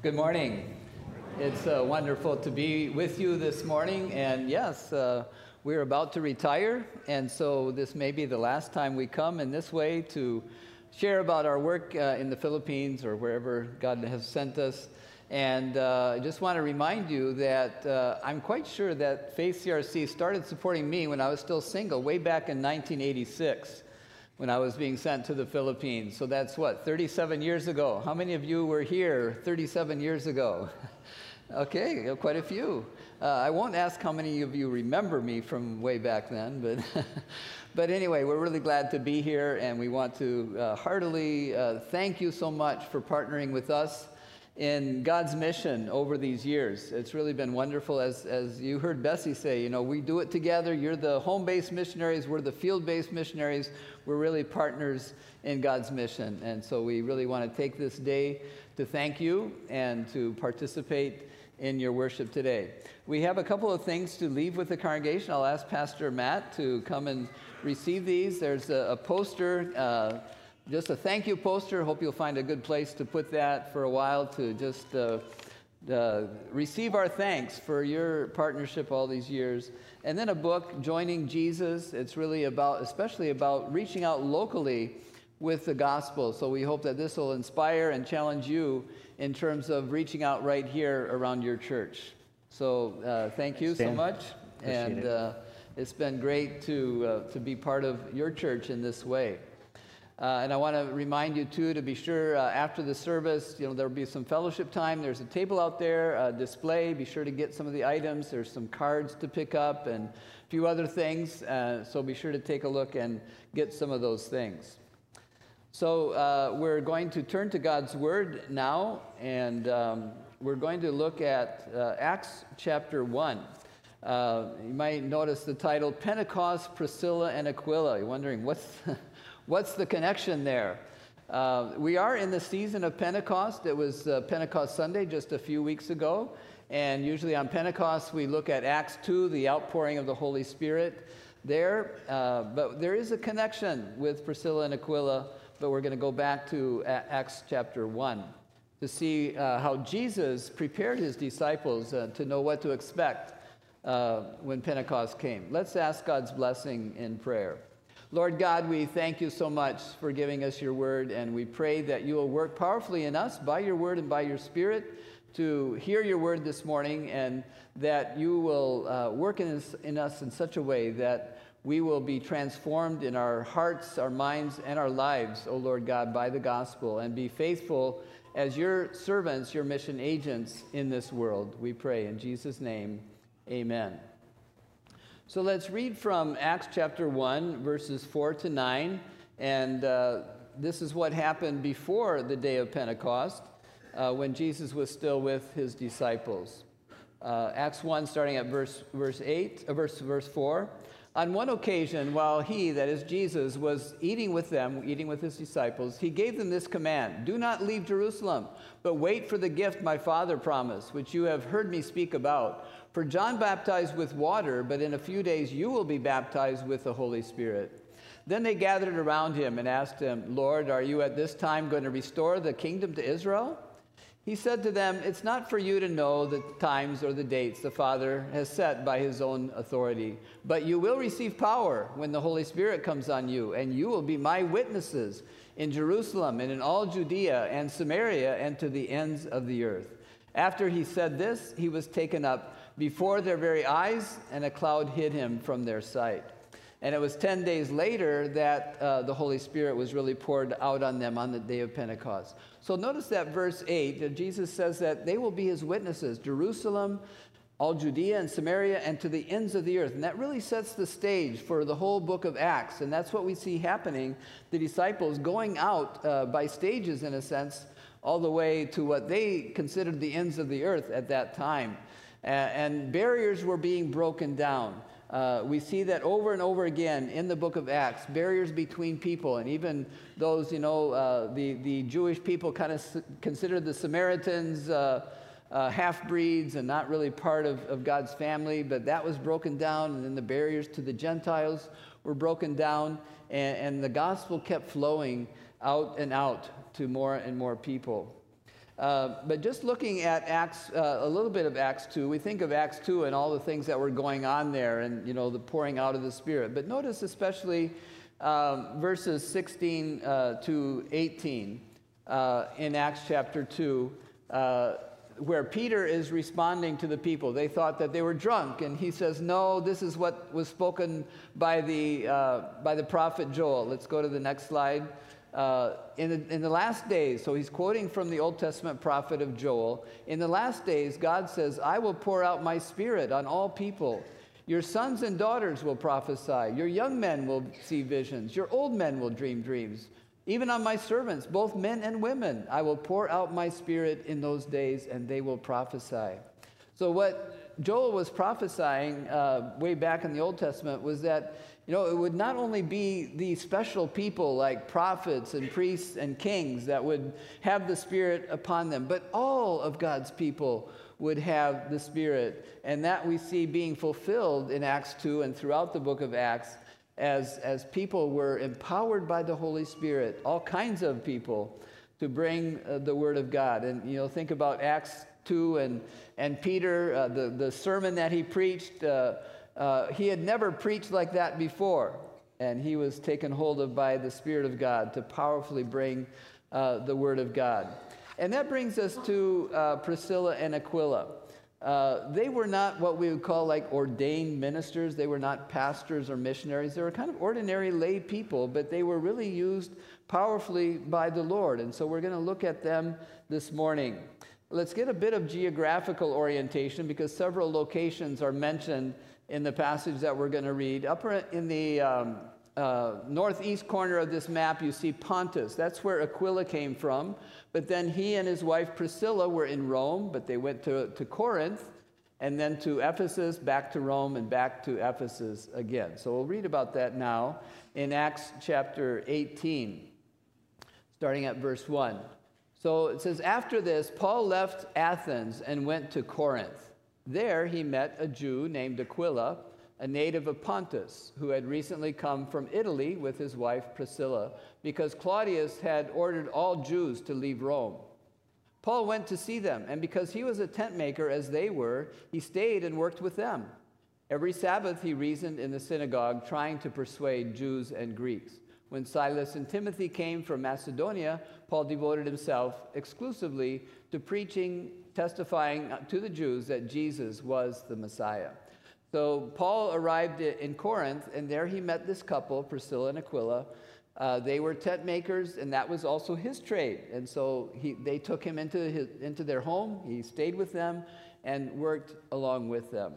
Good morning. It's uh, wonderful to be with you this morning. And yes, uh, we're about to retire. And so this may be the last time we come in this way to share about our work uh, in the Philippines or wherever God has sent us. And uh, I just want to remind you that uh, I'm quite sure that Faith CRC started supporting me when I was still single, way back in 1986 when I was being sent to the Philippines. So that's what, 37 years ago. How many of you were here 37 years ago? okay, quite a few. Uh, I won't ask how many of you remember me from way back then, but, but anyway, we're really glad to be here, and we want to uh, heartily uh, thank you so much for partnering with us in God's mission over these years. It's really been wonderful. As, as you heard Bessie say, you know, we do it together. You're the home based missionaries, we're the field based missionaries. We're really partners in God's mission. And so we really want to take this day to thank you and to participate in your worship today. We have a couple of things to leave with the congregation. I'll ask Pastor Matt to come and receive these. There's a, a poster. Uh, just a thank you poster. Hope you'll find a good place to put that for a while to just uh, uh, receive our thanks for your partnership all these years. And then a book, Joining Jesus. It's really about, especially about reaching out locally with the gospel. So we hope that this will inspire and challenge you in terms of reaching out right here around your church. So uh, thank you so much. Appreciate and it. uh, it's been great to, uh, to be part of your church in this way. Uh, and I want to remind you too to be sure uh, after the service, you know, there'll be some fellowship time. There's a table out there, a display. Be sure to get some of the items. There's some cards to pick up and a few other things. Uh, so be sure to take a look and get some of those things. So uh, we're going to turn to God's Word now, and um, we're going to look at uh, Acts chapter 1. Uh, you might notice the title Pentecost, Priscilla, and Aquila. You're wondering what's, what's the connection there? Uh, we are in the season of Pentecost. It was uh, Pentecost Sunday just a few weeks ago. And usually on Pentecost, we look at Acts 2, the outpouring of the Holy Spirit there. Uh, but there is a connection with Priscilla and Aquila, but we're going to go back to Acts chapter 1 to see uh, how Jesus prepared his disciples uh, to know what to expect uh, when Pentecost came. Let's ask God's blessing in prayer. Lord God, we thank you so much for giving us your word, and we pray that you will work powerfully in us by your word and by your spirit to hear your word this morning, and that you will uh, work in us, in us in such a way that we will be transformed in our hearts, our minds, and our lives, O Lord God, by the gospel, and be faithful as your servants, your mission agents in this world. We pray in Jesus' name, amen. So let's read from Acts chapter 1, verses 4 to 9. And uh, this is what happened before the day of Pentecost uh, when Jesus was still with his disciples. Uh, Acts 1, starting at verse, verse 8, uh, verse, verse 4. On one occasion, while he, that is Jesus, was eating with them, eating with his disciples, he gave them this command Do not leave Jerusalem, but wait for the gift my Father promised, which you have heard me speak about. For John baptized with water, but in a few days you will be baptized with the Holy Spirit. Then they gathered around him and asked him, Lord, are you at this time going to restore the kingdom to Israel? He said to them, It's not for you to know the times or the dates the Father has set by his own authority, but you will receive power when the Holy Spirit comes on you, and you will be my witnesses in Jerusalem and in all Judea and Samaria and to the ends of the earth. After he said this, he was taken up before their very eyes, and a cloud hid him from their sight. And it was 10 days later that uh, the Holy Spirit was really poured out on them on the day of Pentecost. So notice that verse 8, that Jesus says that they will be his witnesses, Jerusalem, all Judea and Samaria, and to the ends of the earth. And that really sets the stage for the whole book of Acts. And that's what we see happening the disciples going out uh, by stages, in a sense, all the way to what they considered the ends of the earth at that time. And barriers were being broken down. Uh, we see that over and over again in the book of Acts, barriers between people, and even those, you know, uh, the, the Jewish people kind of s- considered the Samaritans uh, uh, half breeds and not really part of, of God's family, but that was broken down, and then the barriers to the Gentiles were broken down, and, and the gospel kept flowing out and out to more and more people. Uh, but just looking at Acts, uh, a little bit of Acts 2, we think of Acts 2 and all the things that were going on there and, you know, the pouring out of the Spirit. But notice especially um, verses 16 uh, to 18 uh, in Acts chapter 2, uh, where Peter is responding to the people. They thought that they were drunk, and he says, No, this is what was spoken by the, by the prophet Joel. Let's go to the next slide uh, in, the, in the last days, so he's quoting from the Old Testament prophet of Joel. In the last days, God says, I will pour out my spirit on all people. Your sons and daughters will prophesy. Your young men will see visions. Your old men will dream dreams. Even on my servants, both men and women, I will pour out my spirit in those days, and they will prophesy. So, what Joel was prophesying uh, way back in the Old Testament was that you know, it would not only be the special people like prophets and priests and kings that would have the Spirit upon them, but all of God's people would have the Spirit. And that we see being fulfilled in Acts 2 and throughout the book of Acts as, as people were empowered by the Holy Spirit, all kinds of people, to bring uh, the Word of God. And, you know, think about Acts 2 and, and Peter, uh, the, the sermon that he preached. Uh, uh, he had never preached like that before, and he was taken hold of by the Spirit of God to powerfully bring uh, the Word of God. And that brings us to uh, Priscilla and Aquila. Uh, they were not what we would call like ordained ministers. They were not pastors or missionaries. They were kind of ordinary lay people, but they were really used powerfully by the Lord. And so we're going to look at them this morning. Let's get a bit of geographical orientation because several locations are mentioned in the passage that we're going to read. Up in the um, uh, northeast corner of this map, you see Pontus. That's where Aquila came from. But then he and his wife Priscilla were in Rome, but they went to, to Corinth and then to Ephesus, back to Rome, and back to Ephesus again. So we'll read about that now in Acts chapter 18, starting at verse 1. So it says, After this, Paul left Athens and went to Corinth. There he met a Jew named Aquila, a native of Pontus, who had recently come from Italy with his wife Priscilla, because Claudius had ordered all Jews to leave Rome. Paul went to see them, and because he was a tent maker as they were, he stayed and worked with them. Every Sabbath he reasoned in the synagogue, trying to persuade Jews and Greeks. When Silas and Timothy came from Macedonia, Paul devoted himself exclusively to preaching testifying to the Jews that Jesus was the Messiah. So Paul arrived in Corinth, and there he met this couple, Priscilla and Aquila. Uh, they were tent makers, and that was also his trade. And so he, they took him into, his, into their home. He stayed with them and worked along with them.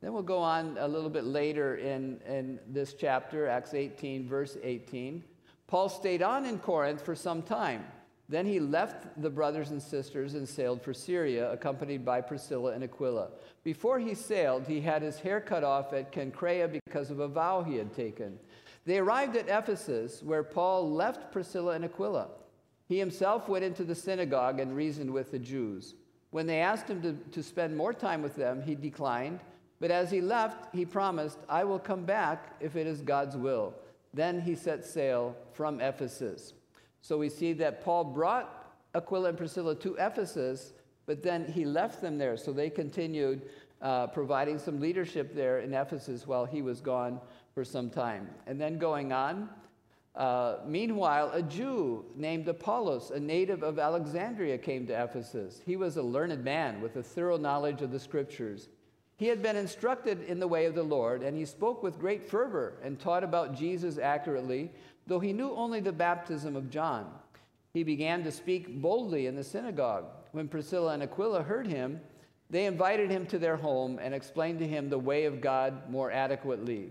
Then we'll go on a little bit later in, in this chapter, Acts 18, verse 18. Paul stayed on in Corinth for some time. Then he left the brothers and sisters and sailed for Syria, accompanied by Priscilla and Aquila. Before he sailed, he had his hair cut off at Cenchrea because of a vow he had taken. They arrived at Ephesus, where Paul left Priscilla and Aquila. He himself went into the synagogue and reasoned with the Jews. When they asked him to, to spend more time with them, he declined. But as he left, he promised, I will come back if it is God's will. Then he set sail from Ephesus. So we see that Paul brought Aquila and Priscilla to Ephesus, but then he left them there. So they continued uh, providing some leadership there in Ephesus while he was gone for some time. And then going on, uh, meanwhile, a Jew named Apollos, a native of Alexandria, came to Ephesus. He was a learned man with a thorough knowledge of the scriptures. He had been instructed in the way of the Lord, and he spoke with great fervor and taught about Jesus accurately though he knew only the baptism of John. He began to speak boldly in the synagogue. When Priscilla and Aquila heard him, they invited him to their home and explained to him the way of God more adequately.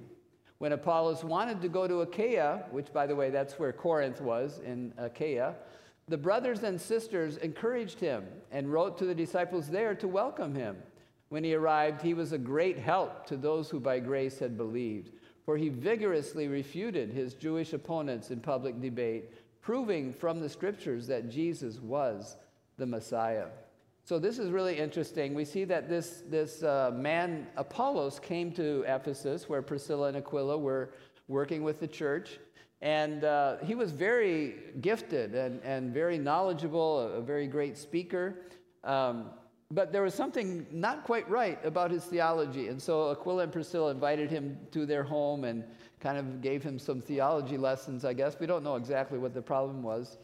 When Apollos wanted to go to Achaia, which, by the way, that's where Corinth was in Achaia, the brothers and sisters encouraged him and wrote to the disciples there to welcome him. When he arrived, he was a great help to those who by grace had believed for he vigorously refuted his Jewish opponents in public debate, proving from the scriptures that Jesus was the Messiah. So this is really interesting. We see that this, this uh, man, Apollos, came to Ephesus, where Priscilla and Aquila were, working with the church. And uh, he was very gifted and, and very knowledgeable, a, very great speaker. Um, but there was something not quite right about his theology. And so Aquila and Priscilla invited him to their home and kind of gave him some theology lessons, I guess. We don't know exactly what the problem was.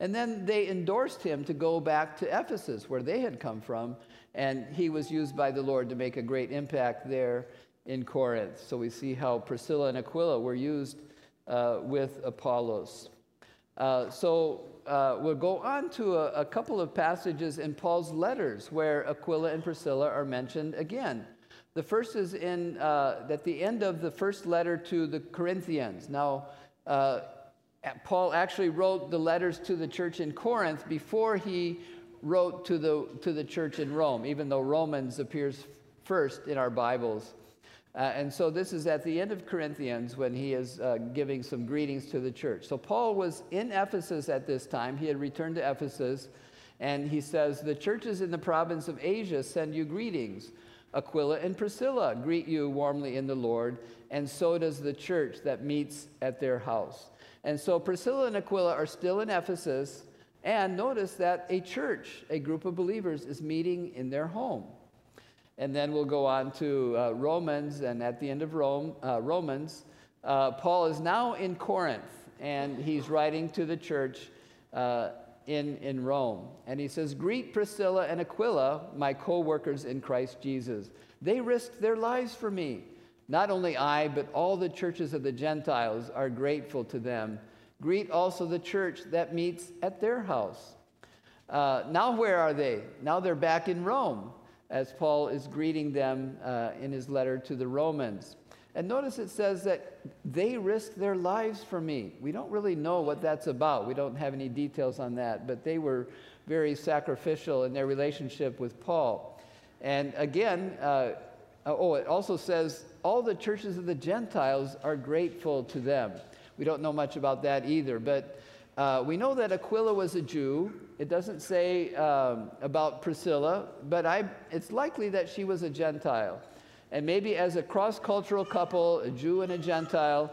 And then they endorsed him to go back to Ephesus, where they had come from, and he was used by the Lord to make a great impact there in Corinth. So we see how Priscilla and Aquila were used uh, with Apollos. Uh, so uh, we'll go on to a, a, couple of passages in Paul's letters where Aquila and Priscilla are mentioned again. The first is in uh, at the end of the first letter to the Corinthians. Now, uh, Paul actually wrote the letters to the church in Corinth before he wrote to the, to the church in Rome, even though Romans appears first in our Bibles. Uh, and so this is at the end of Corinthians when he is uh, giving some greetings to the church. So Paul was in Ephesus at this time. He had returned to Ephesus, and he says, The churches in the province of Asia send you greetings. Aquila and Priscilla greet you warmly in the Lord, and so does the church that meets at their house. And so Priscilla and Aquila are still in Ephesus, and notice that a church, a group of believers, is meeting in their home. And then we'll go on to uh, Romans, and at the end of Rome, uh, Romans, uh, Paul is now in Corinth, and he's writing to the church uh, in, in Rome. And he says, Greet Priscilla and Aquila, my co workers in Christ Jesus. They risked their lives for me. Not only I, but all the churches of the Gentiles are grateful to them. Greet also the church that meets at their house. Uh, now, where are they? Now they're back in Rome as Paul is greeting them uh, in his letter to the Romans. And notice it says that they risked their lives for me. We don't really know what that's about. We don't have any details on that, but they were very sacrificial in their relationship with Paul. And again, uh, oh, it also says all the churches of the Gentiles are grateful to them. We don't know much about that either, but uh, we know that Aquila was a Jew. It doesn't say um, about Priscilla, but I, it's likely that she was a Gentile. And maybe as a cross cultural couple, a Jew and a Gentile,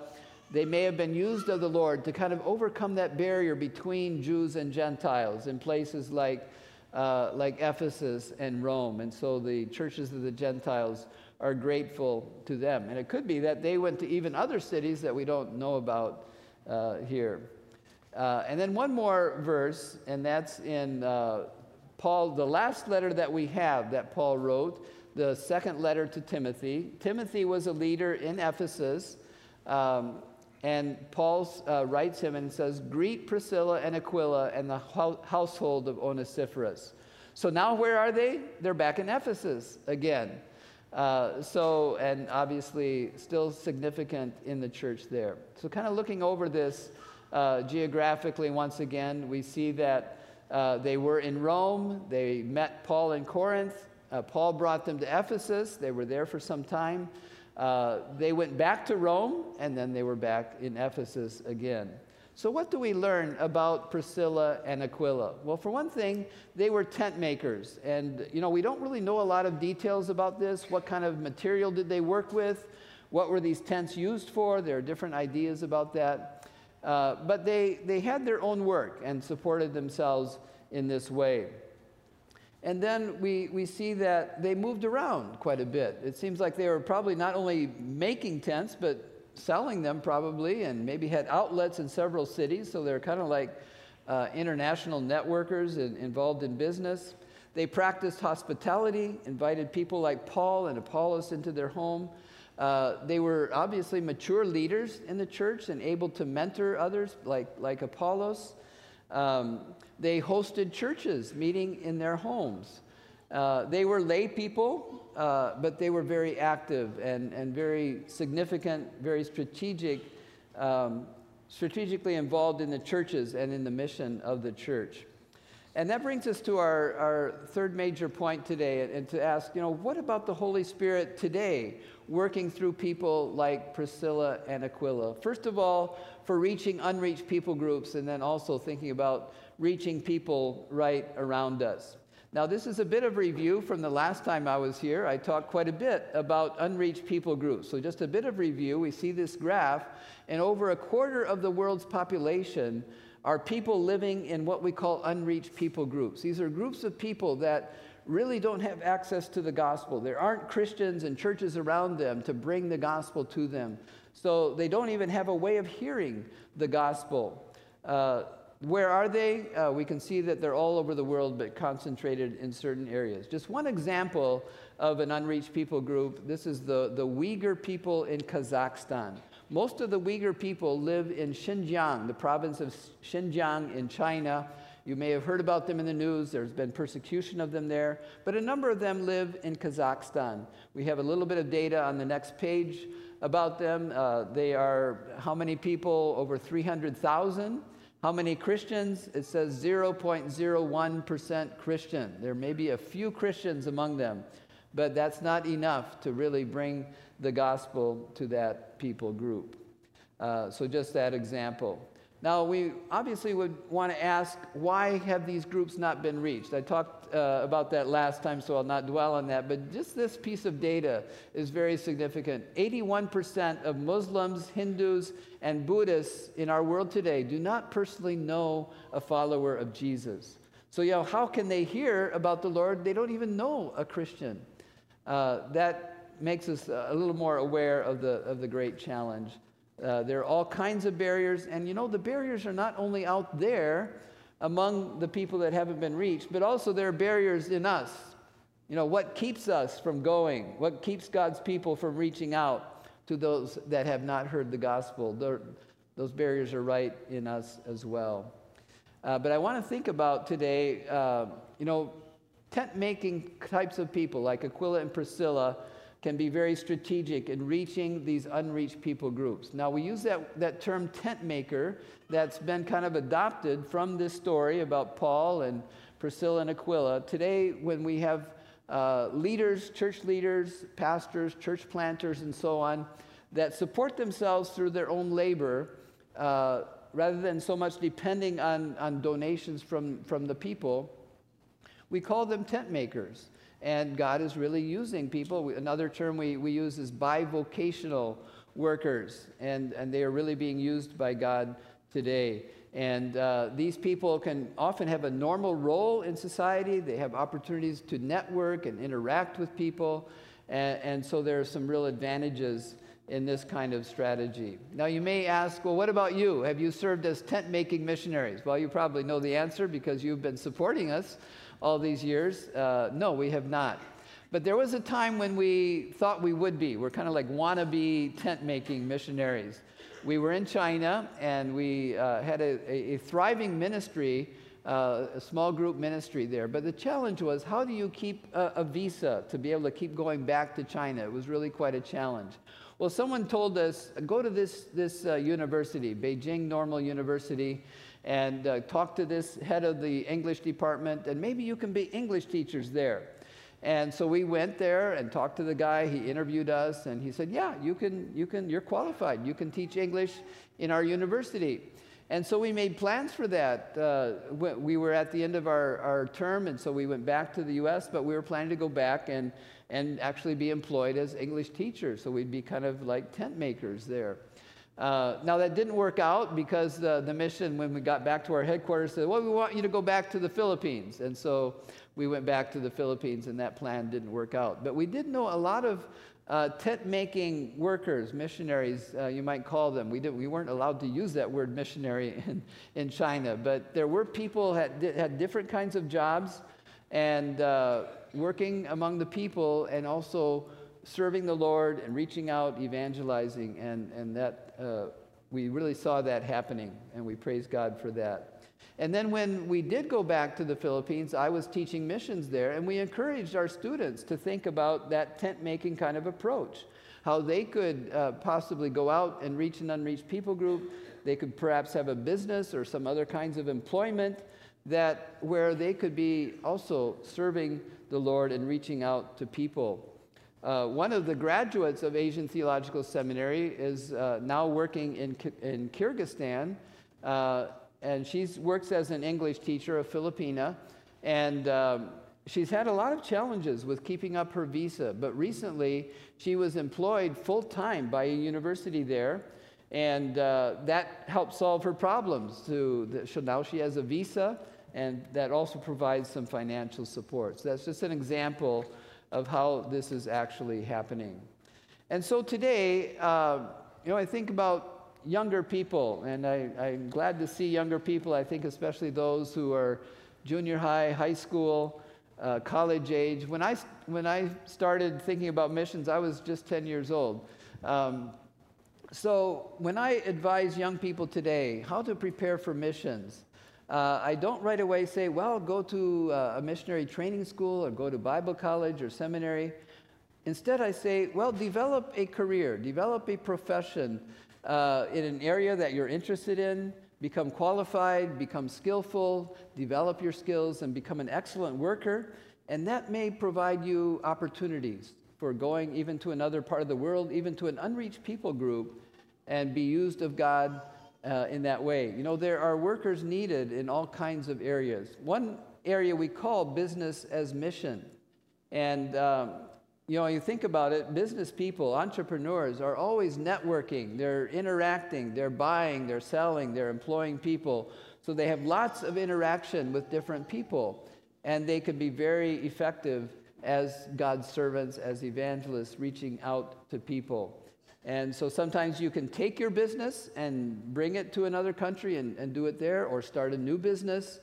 they may have been used of the Lord to kind of overcome that barrier between Jews and Gentiles in places like, uh, like Ephesus and Rome. And so the churches of the Gentiles are grateful to them. And it could be that they went to even other cities that we don't know about uh, here. Uh, and then one more verse, and that's in uh, Paul, the last letter that we have that Paul wrote, the second letter to Timothy. Timothy was a leader in Ephesus, um, and Paul uh, writes him and says, Greet Priscilla and Aquila and the ho- household of Onesiphorus. So now where are they? They're back in Ephesus again. Uh, so, and obviously still significant in the church there. So, kind of looking over this uh, geographically, once again, we see that uh, they were in Rome. They met Paul in Corinth. Uh, Paul brought them to Ephesus. They were there for some time. Uh, they went back to Rome, and then they were back in Ephesus again. So, what do we learn about Priscilla and Aquila? Well, for one thing, they were tent makers. And, you know, we don't really know a lot of details about this. What kind of material did they work with? What were these tents used for? There are different ideas about that. Uh, but they, they had their own work and supported themselves in this way. And then we, we see that they moved around quite a bit. It seems like they were probably not only making tents, but selling them probably, and maybe had outlets in several cities. So they're kind of like uh, international networkers involved in business. They practiced hospitality, invited people like Paul and Apollos into their home. Uh, they were obviously mature leaders in the church and able to mentor others like, like Apollos. Um, they hosted churches meeting in their homes. Uh, they were lay people, uh, but they were very active and, and very significant, very strategic, um, strategically involved in the churches and in the mission of the church. And that brings us to our, our third major point today, and to ask, you know, what about the Holy Spirit today, working through people like Priscilla and Aquila? First of all, for reaching unreached people groups, and then also thinking about reaching people right around us. Now, this is a bit of review from the last time I was here. I talked quite a bit about unreached people groups. So, just a bit of review. We see this graph, and over a quarter of the world's population are people living in what we call unreached people groups. These are groups of people that really don't have access to the gospel. There aren't Christians and churches around them to bring the gospel to them. So they don't even have a way of hearing the gospel. Uh, where are they? Uh, we can see that they're all over the world, but concentrated in certain areas. Just one example of an unreached people group this is the, the Uyghur people in Kazakhstan. Most of the Uyghur people live in Xinjiang, the province of Xinjiang in China. You may have heard about them in the news. There's been persecution of them there. But a number of them live in Kazakhstan. We have a little bit of data on the next page about them. Uh, they are how many people? Over 300,000. How many Christians? It says 0.01% Christian. There may be a few Christians among them, but that's not enough to really bring the gospel to that people group. Uh, so, just that example. Now, we obviously would want to ask why have these groups not been reached? I talked uh, about that last time, so I'll not dwell on that, but just this piece of data is very significant. 81% of Muslims, Hindus, and Buddhists in our world today do not personally know a follower of Jesus. So, you know, how can they hear about the Lord? They don't even know a Christian. Uh, that makes us a little more aware of the, of the great challenge. Uh, there are all kinds of barriers, and you know, the barriers are not only out there among the people that haven't been reached, but also there are barriers in us. You know, what keeps us from going? What keeps God's people from reaching out to those that have not heard the gospel? those barriers are right in us as well. Uh, but I want to think about today, uh, you know, tent making types of people like Aquila and Priscilla can be very strategic in reaching these unreached people groups. Now, we use that, that term tent maker that's been kind of adopted from this story about Paul and Priscilla and Aquila. Today, when we have uh, leaders, church leaders, pastors, church planters, and so on, that support themselves through their own labor uh, rather than so much depending on, on donations from, from the people, we call them tent makers and God is really using people. Another term we, we use is bivocational workers, and, and they are really being used by God today. And uh, these people can often have a normal role in society. They have opportunities to network and interact with people. And, and so there are some real advantages in this kind of strategy. Now, you may ask, well, what about you? Have you served as tent making missionaries? Well, you probably know the answer because you've been supporting us all these years? Uh, no, we have not. But there was a time when we thought we would be. We're kind of like wannabe tent making missionaries. We were in China and we uh, had a, a, thriving ministry, uh, a small group ministry there. But the challenge was how do you keep a, a, visa to be able to keep going back to China? It was really quite a challenge. Well, someone told us go to this, this uh, university, Beijing Normal University and uh, talk to this head of the English department, and maybe you can be English teachers there. And so we went there and talked to the guy. He interviewed us, and he said, "Yeah, you can. You can. You're qualified. You can teach English in our university." And so we made plans for that. Uh, we were at the end of our, our term, and so we went back to the U.S., but we were planning to go back and, and actually be employed as English teachers. So we'd be kind of like tent makers there. Uh, now, that didn't work out because the, the mission, when we got back to our headquarters, said, Well, we want you to go back to the Philippines. And so we went back to the Philippines, and that plan didn't work out. But we did know a lot of uh, tent making workers, missionaries, uh, you might call them. We, did, we weren't allowed to use that word missionary in, in China, but there were people that had, had different kinds of jobs and uh, working among the people and also serving the Lord and reaching out, evangelizing, and, and that uh, we really saw that happening, and we praise God for that. And then when we did go back to the Philippines, I was teaching missions there, and we encouraged our students to think about that tent making kind of approach, how they could uh, possibly go out and reach an unreached people group. They could perhaps have a business or some other kinds of employment that where they could be also serving the Lord and reaching out to people. Uh, one of the graduates of Asian Theological Seminary is uh, now working in, in Kyrgyzstan, uh, and she works as an English teacher, a Filipina. And um, she's had a lot of challenges with keeping up her visa, but recently she was employed full time by a university there, and uh, that helped solve her problems. To, so now she has a visa, and that also provides some financial support. So that's just an example of how this is actually happening. And so today, uh, you know, I think about younger people, and I, I'm glad to see younger people. I think especially those who are junior high, high school, uh, college age. When I, when I started thinking about missions, I was just 10 years old. Um, so when I advise young people today how to prepare for missions, uh, I don't right away say, well, go to uh, a missionary training school or go to Bible college or seminary. Instead, I say, well, develop a career, develop a profession uh, in an area that you're interested in, become qualified, become skillful, develop your skills, and become an excellent worker. And that may provide you opportunities for going even to another part of the world, even to an unreached people group, and be used of God uh, in that way. You know, there are workers needed in all kinds of areas. One area we call business as mission. And um, you know, you think about it, business people, entrepreneurs are always networking. They're interacting, they're buying, they're selling, they're employing people. So they have lots of interaction with different people. And they can be very effective as God's servants, as evangelists, reaching out to people. And so sometimes you can take your business and bring it to another country and, and do it there, or start a new business.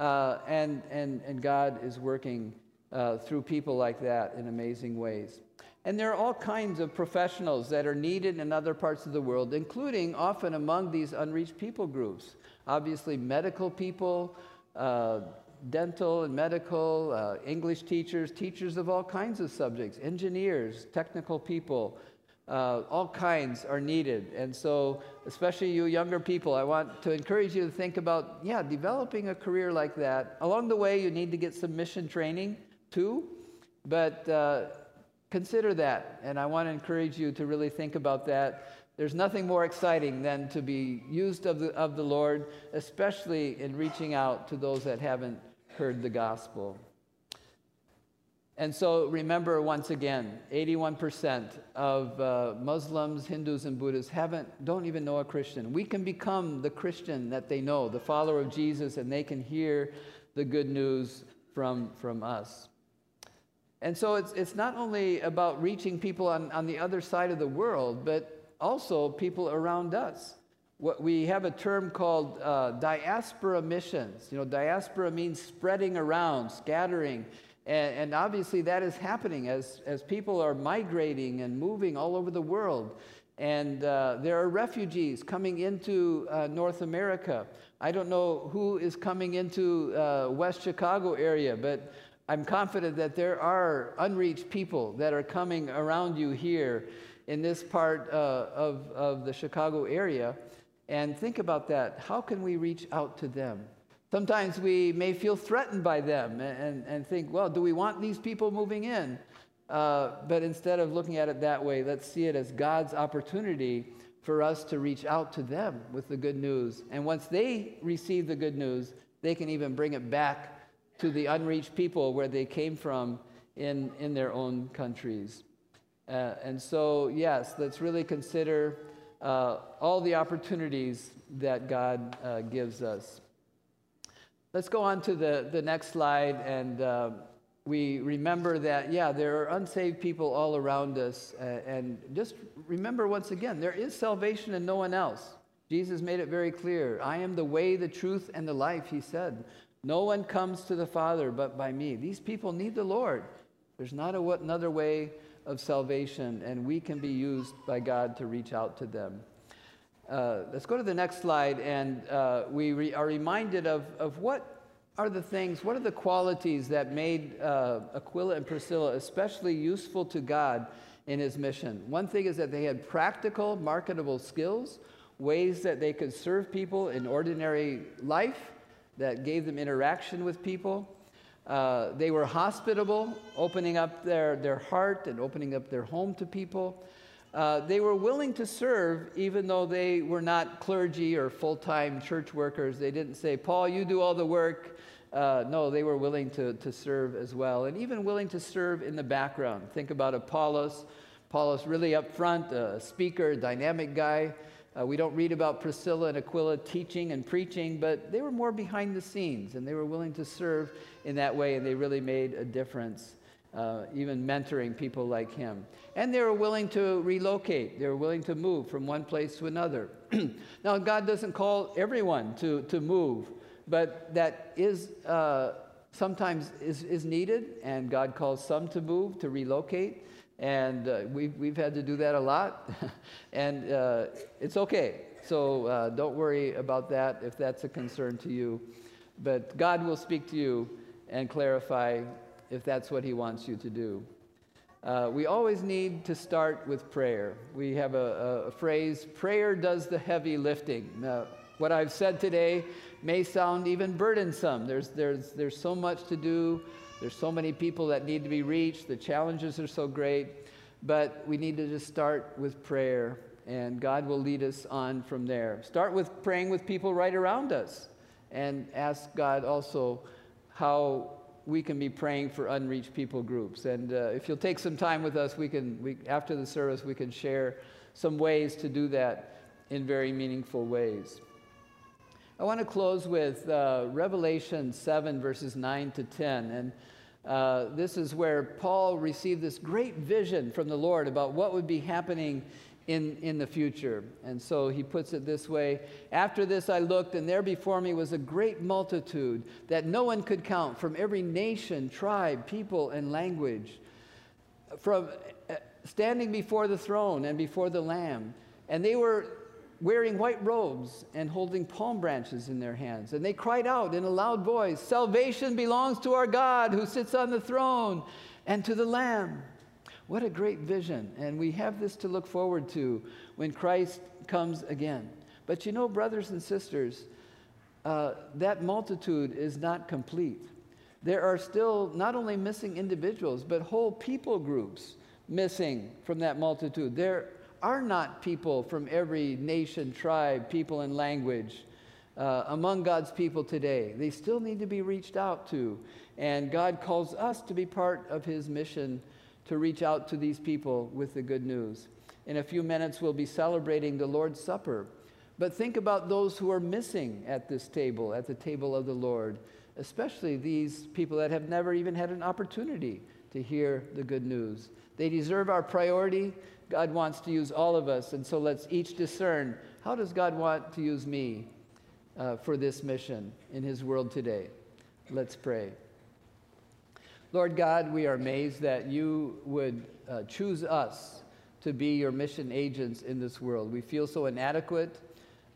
Uh, and, and, and God is working uh, through people like that in amazing ways. And there are all kinds of professionals that are needed in other parts of the world, including often among these unreached people groups. Obviously, medical people, uh, dental and medical, uh, English teachers, teachers of all kinds of subjects, engineers, technical people, uh, all kinds are needed. And so, especially you younger people, I want to encourage you to think about, yeah, developing a career like that. Along the way, you need to get some mission training too, but uh, consider that. And I want to encourage you to really think about that. There's nothing more exciting than to be used of the, of the Lord, especially in reaching out to those that haven't heard the gospel. And so remember once again 81% of uh, Muslims, Hindus, and Buddhists haven't, don't even know a Christian. We can become the Christian that they know, the follower of Jesus, and they can hear the good news from, from us. And so it's, it's not only about reaching people on, on the other side of the world, but also people around us. What we have a term called uh, diaspora missions. You know, diaspora means spreading around, scattering. And, and, obviously, that is happening as, as people are migrating and moving all over the world. And uh, there are refugees coming into uh, North America. I don't know who is coming into uh, West Chicago area, but I'm confident that there are unreached people that are coming around you here in this part uh, of, of the Chicago area. And think about that. How can we reach out to them? Sometimes we may feel threatened by them and, and think, well, do we want these people moving in? Uh, but instead of looking at it that way, let's see it as God's opportunity for us to reach out to them with the good news. And once they receive the good news, they can even bring it back to the unreached people where they came from in, in their own countries. Uh, and so, yes, let's really consider uh, all the opportunities that God uh, gives us. Let's go on to the, the next slide, and uh, we remember that, yeah, there are unsaved people all around us. Uh, and just remember once again, there is salvation in no one else. Jesus made it very clear I am the way, the truth, and the life, he said. No one comes to the Father but by me. These people need the Lord. There's not a, another way of salvation, and we can be used by God to reach out to them. Uh, let's go to the next slide, and uh, we re- are reminded of, of what are the things, what are the qualities that made uh, Aquila and Priscilla especially useful to God in his mission. One thing is that they had practical, marketable skills, ways that they could serve people in ordinary life that gave them interaction with people. Uh, they were hospitable, opening up their, their heart and opening up their home to people. Uh, they were willing to serve even though they were not clergy or full time church workers. They didn't say, Paul, you do all the work, Uh, no, they were willing to, to serve as well, and even willing to serve in the background. Think about Apollos. Apollos really up front, a speaker, a dynamic guy. Uh, we don't read about Priscilla and Aquila teaching and preaching, but they were more behind the scenes, and they were willing to serve in that way, and they really made a difference, uh, even mentoring people like him. And they were willing to relocate, they were willing to move from one place to another. now, God doesn't call everyone to, to move but that is uh, sometimes is, is needed, and God calls some to move, to relocate, and uh, we've, we've had to do that a lot, and uh, it's okay. So uh, don't worry about that if that's a concern to you. But God will speak to you and clarify if that's what He wants you to do. Uh, we always need to start with prayer. We have a, a, phrase prayer does the heavy lifting. Now, what I've said today may sound even burdensome. There's, there's, there's so much to do, there's so many people that need to be reached, the challenges are so great, but we need to just start with prayer, and God will lead us on from there. Start with praying with people right around us, and ask God also how we can be praying for unreached people groups. And uh, if you'll take some time with us, we can, we, after the service, we can share some ways to do that in very meaningful ways. I want to close with uh, Revelation 7, verses 9 to 10. And uh, this is where Paul received this great vision from the Lord about what would be happening in, in the future. And so he puts it this way After this I looked, and there before me was a great multitude that no one could count from every nation, tribe, people, and language, from uh, standing before the throne and before the Lamb. And they were wearing white robes and holding palm branches in their hands. And they cried out in a loud voice Salvation belongs to our God who sits on the throne and to the Lamb. What a great vision. And we have this to look forward to when Christ comes again. But you know, brothers and sisters, uh, that multitude is not complete. There are still not only missing individuals, but whole people groups missing from that multitude. There are not people from every nation, tribe, people, and language uh, among God's people today. They still need to be reached out to. And God calls us to be part of His mission to reach out to these people with the good news. In a few minutes, we'll be celebrating the Lord's Supper. But think about those who are missing at this table, at the table of the Lord, especially these people that have never even had an opportunity to hear the good news. They deserve our priority. God wants to use all of us. And so let's each discern how does God want to use me uh, for this mission in His world today? Let's pray. Lord God, we are amazed that you would uh, choose us to be your mission agents in this world. We feel so inadequate.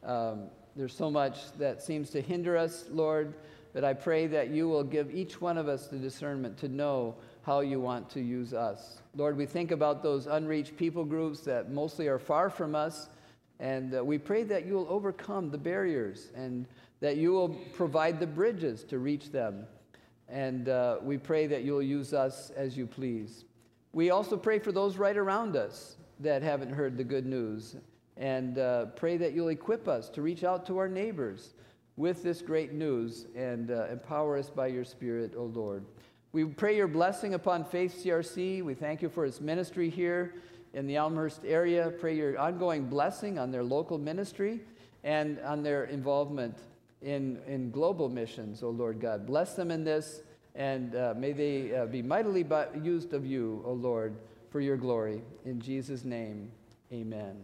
Um, there's so much that seems to hinder us, Lord, but I pray that you will give each one of us the discernment to know how you want to use us. Lord, we think about those unreached people groups that mostly are far from us, and uh, we pray that you will overcome the barriers and that you will provide the bridges to reach them. And uh, we pray that you'll use us as you please. We also pray for those right around us that haven't heard the good news, and uh, pray that you'll equip us to reach out to our neighbors with this great news and uh, empower us by your Spirit, O Lord. We pray your blessing upon Faith CRC. We thank you for its ministry here in the Elmhurst area. Pray your ongoing blessing on their local ministry and on their involvement in, in global missions, O Lord God. Bless them in this, and uh, may they uh, be mightily used of you, O Lord, for your glory. In Jesus' name, amen.